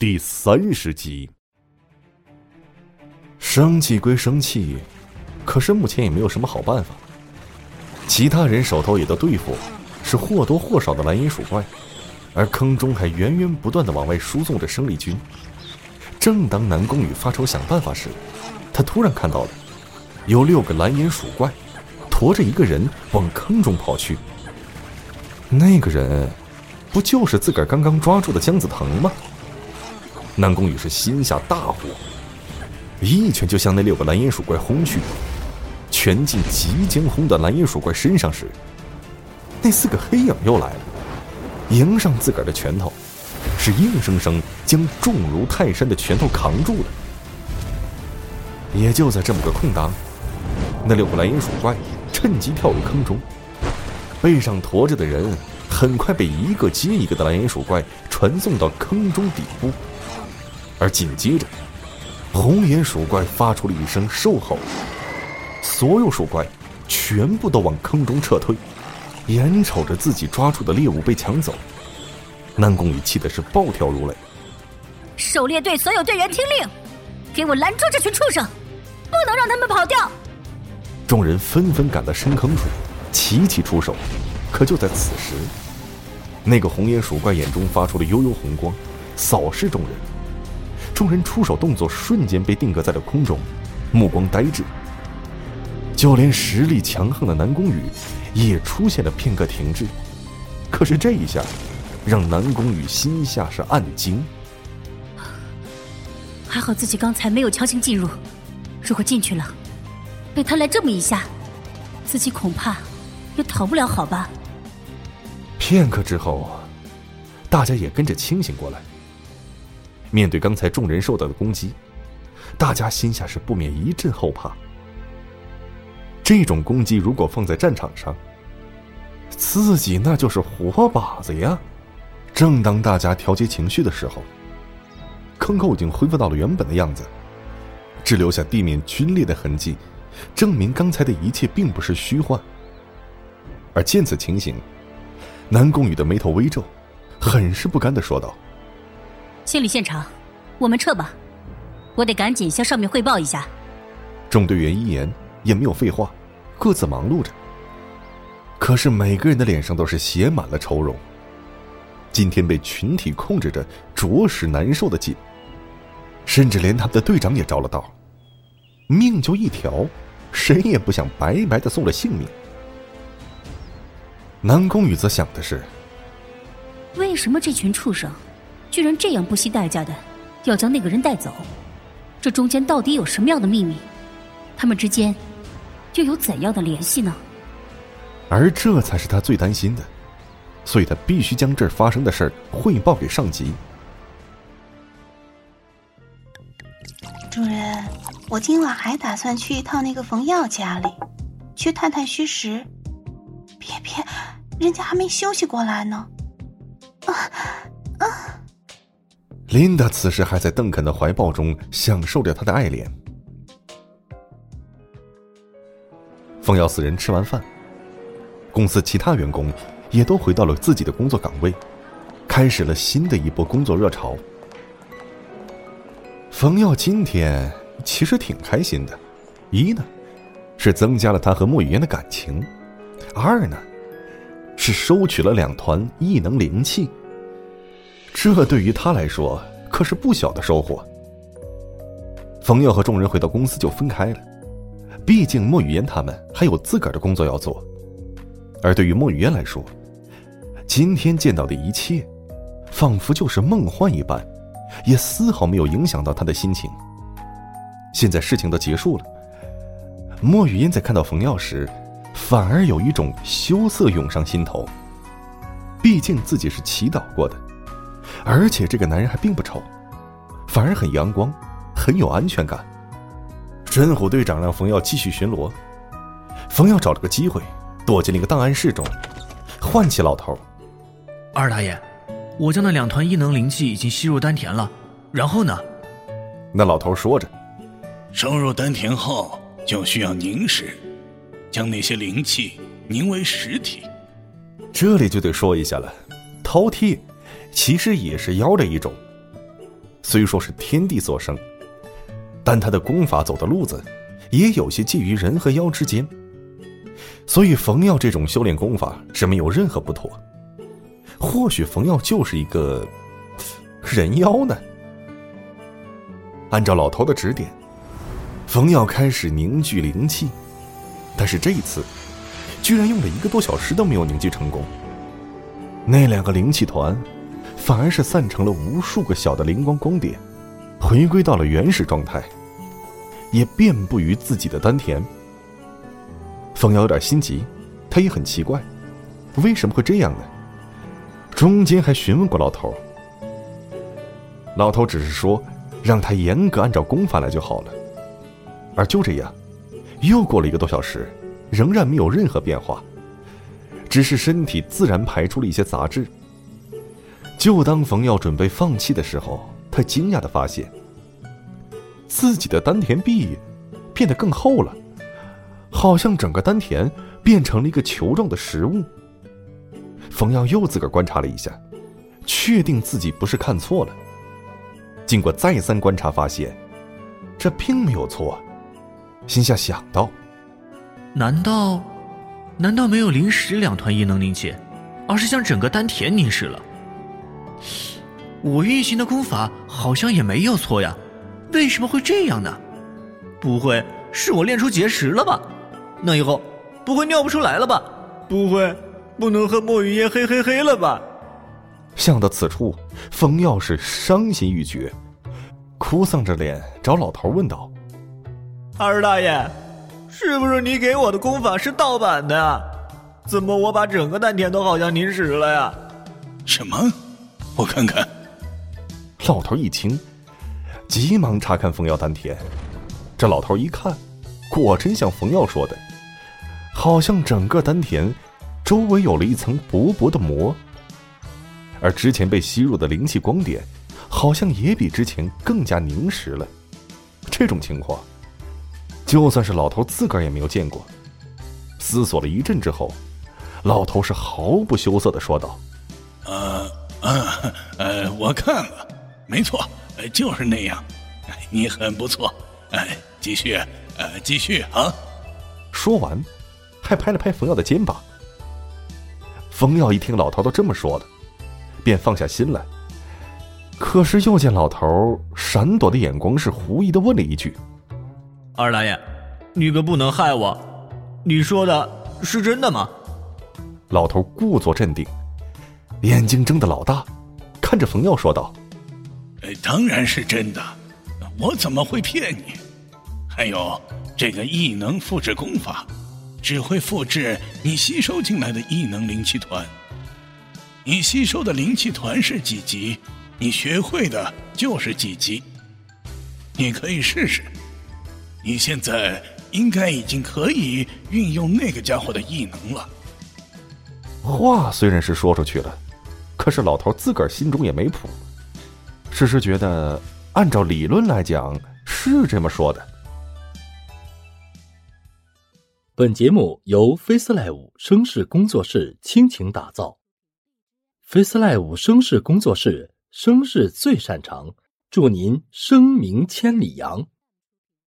第三十集。生气归生气，可是目前也没有什么好办法。其他人手头也都对付是或多或少的蓝银鼠怪，而坑中还源源不断的往外输送着生力军。正当南宫羽发愁想办法时，他突然看到了有六个蓝银鼠怪驮着一个人往坑中跑去。那个人，不就是自个儿刚刚抓住的姜子腾吗？南宫羽是心下大火，一拳就向那六个蓝银鼠怪轰去。拳劲即将轰到蓝银鼠怪身上时，那四个黑影又来了，迎上自个儿的拳头。是硬生生将重如泰山的拳头扛住了。也就在这么个空当，那六个蓝银鼠怪趁机跳入坑中，背上驮着的人很快被一个接一个的蓝银鼠怪传送到坑中底部，而紧接着，红眼鼠怪发出了一声兽吼，所有鼠怪全部都往坑中撤退，眼瞅着自己抓住的猎物被抢走。南宫羽气的是暴跳如雷。狩猎队所有队员听令，给我拦住这群畜生，不能让他们跑掉！众人纷纷赶到深坑处，齐齐出手。可就在此时，那个红眼鼠怪眼中发出了幽幽红光，扫视众人。众人出手动作瞬间被定格在了空中，目光呆滞。就连实力强横的南宫羽，也出现了片刻停滞。可是这一下。让南宫羽心下是暗惊，还好自己刚才没有强行进入，如果进去了，被他来这么一下，自己恐怕也逃不了好吧。片刻之后，大家也跟着清醒过来。面对刚才众人受到的攻击，大家心下是不免一阵后怕。这种攻击如果放在战场上，自己那就是活靶子呀。正当大家调节情绪的时候，坑口已经恢复到了原本的样子，只留下地面龟裂的痕迹，证明刚才的一切并不是虚幻。而见此情形，南宫羽的眉头微皱，很是不甘的说道：“清理现场，我们撤吧，我得赶紧向上面汇报一下。”众队员一言也没有废话，各自忙碌着。可是每个人的脸上都是写满了愁容。今天被群体控制着，着实难受的紧。甚至连他们的队长也着了道，命就一条，谁也不想白白的送了性命。南宫羽则想的是：为什么这群畜生，居然这样不惜代价的要将那个人带走？这中间到底有什么样的秘密？他们之间又有怎样的联系呢？而这才是他最担心的。所以他必须将这儿发生的事儿汇报给上级。主人，我今晚还打算去一趟那个冯耀家里，去探探虚实。别别，人家还没休息过来呢。啊啊！琳达此时还在邓肯的怀抱中享受着他的爱恋。冯耀四人吃完饭，公司其他员工。也都回到了自己的工作岗位，开始了新的一波工作热潮。冯耀今天其实挺开心的，一呢是增加了他和莫雨嫣的感情，二呢是收取了两团异能灵气。这对于他来说可是不小的收获。冯耀和众人回到公司就分开了，毕竟莫雨嫣他们还有自个儿的工作要做，而对于莫雨嫣来说。今天见到的一切，仿佛就是梦幻一般，也丝毫没有影响到他的心情。现在事情都结束了，莫雨嫣在看到冯耀时，反而有一种羞涩涌上心头。毕竟自己是祈祷过的，而且这个男人还并不丑，反而很阳光，很有安全感。真虎队长让冯耀继续巡逻，冯耀找了个机会，躲进了一个档案室中，唤起老头。二大爷，我将那两团异能灵气已经吸入丹田了，然后呢？那老头说着，收入丹田后就需要凝实，将那些灵气凝为实体。这里就得说一下了，饕餮其实也是妖的一种。虽说是天地所生，但他的功法走的路子，也有些介于人和妖之间。所以冯耀这种修炼功法是没有任何不妥。或许冯耀就是一个人妖呢。按照老头的指点，冯耀开始凝聚灵气，但是这一次，居然用了一个多小时都没有凝聚成功。那两个灵气团，反而是散成了无数个小的灵光光点，回归到了原始状态，也遍布于自己的丹田。冯瑶有点心急，他也很奇怪，为什么会这样呢？中间还询问过老头，老头只是说让他严格按照功法来就好了。而就这样，又过了一个多小时，仍然没有任何变化，只是身体自然排出了一些杂质。就当冯耀准备放弃的时候，他惊讶的发现，自己的丹田壁变得更厚了。好像整个丹田变成了一个球状的食物。冯耀又自个儿观察了一下，确定自己不是看错了。经过再三观察，发现这并没有错，心下想到：难道，难道没有临时两团异能灵气，而是将整个丹田凝实了？我运行的功法好像也没有错呀，为什么会这样呢？不会是我练出结石了吧？那以后不会尿不出来了吧？不会不能喝墨雨烟嘿嘿嘿了吧？想到此处，冯耀是伤心欲绝，哭丧着脸找老头问道：“二大爷，是不是你给我的功法是盗版的呀？怎么我把整个丹田都好像凝实了呀？”什么？我看看。老头一听，急忙查看冯耀丹田。这老头一看，果真像冯耀说的。好像整个丹田周围有了一层薄薄的膜，而之前被吸入的灵气光点，好像也比之前更加凝实了。这种情况，就算是老头自个儿也没有见过。思索了一阵之后，老头是毫不羞涩的说道：“呃，呃，呃，我看了，没错，就是那样。你很不错，哎，继续，呃，继续啊。”说完。还拍了拍冯耀的肩膀。冯耀一听老头都这么说了，便放下心来。可是又见老头闪躲的眼光是狐疑的问了一句：“二大爷，你可不能害我！你说的是真的吗？”老头故作镇定，眼睛睁得老大，看着冯耀说道：“当然是真的，我怎么会骗你？还有这个异能复制功法。”只会复制你吸收进来的异能灵气团。你吸收的灵气团是几级，你学会的就是几级。你可以试试。你现在应该已经可以运用那个家伙的异能了。话虽然是说出去了，可是老头自个儿心中也没谱。只是觉得，按照理论来讲是这么说的。本节目由 FaceLive 声势工作室倾情打造，FaceLive 声势工作室声势最擅长，祝您声名千里扬。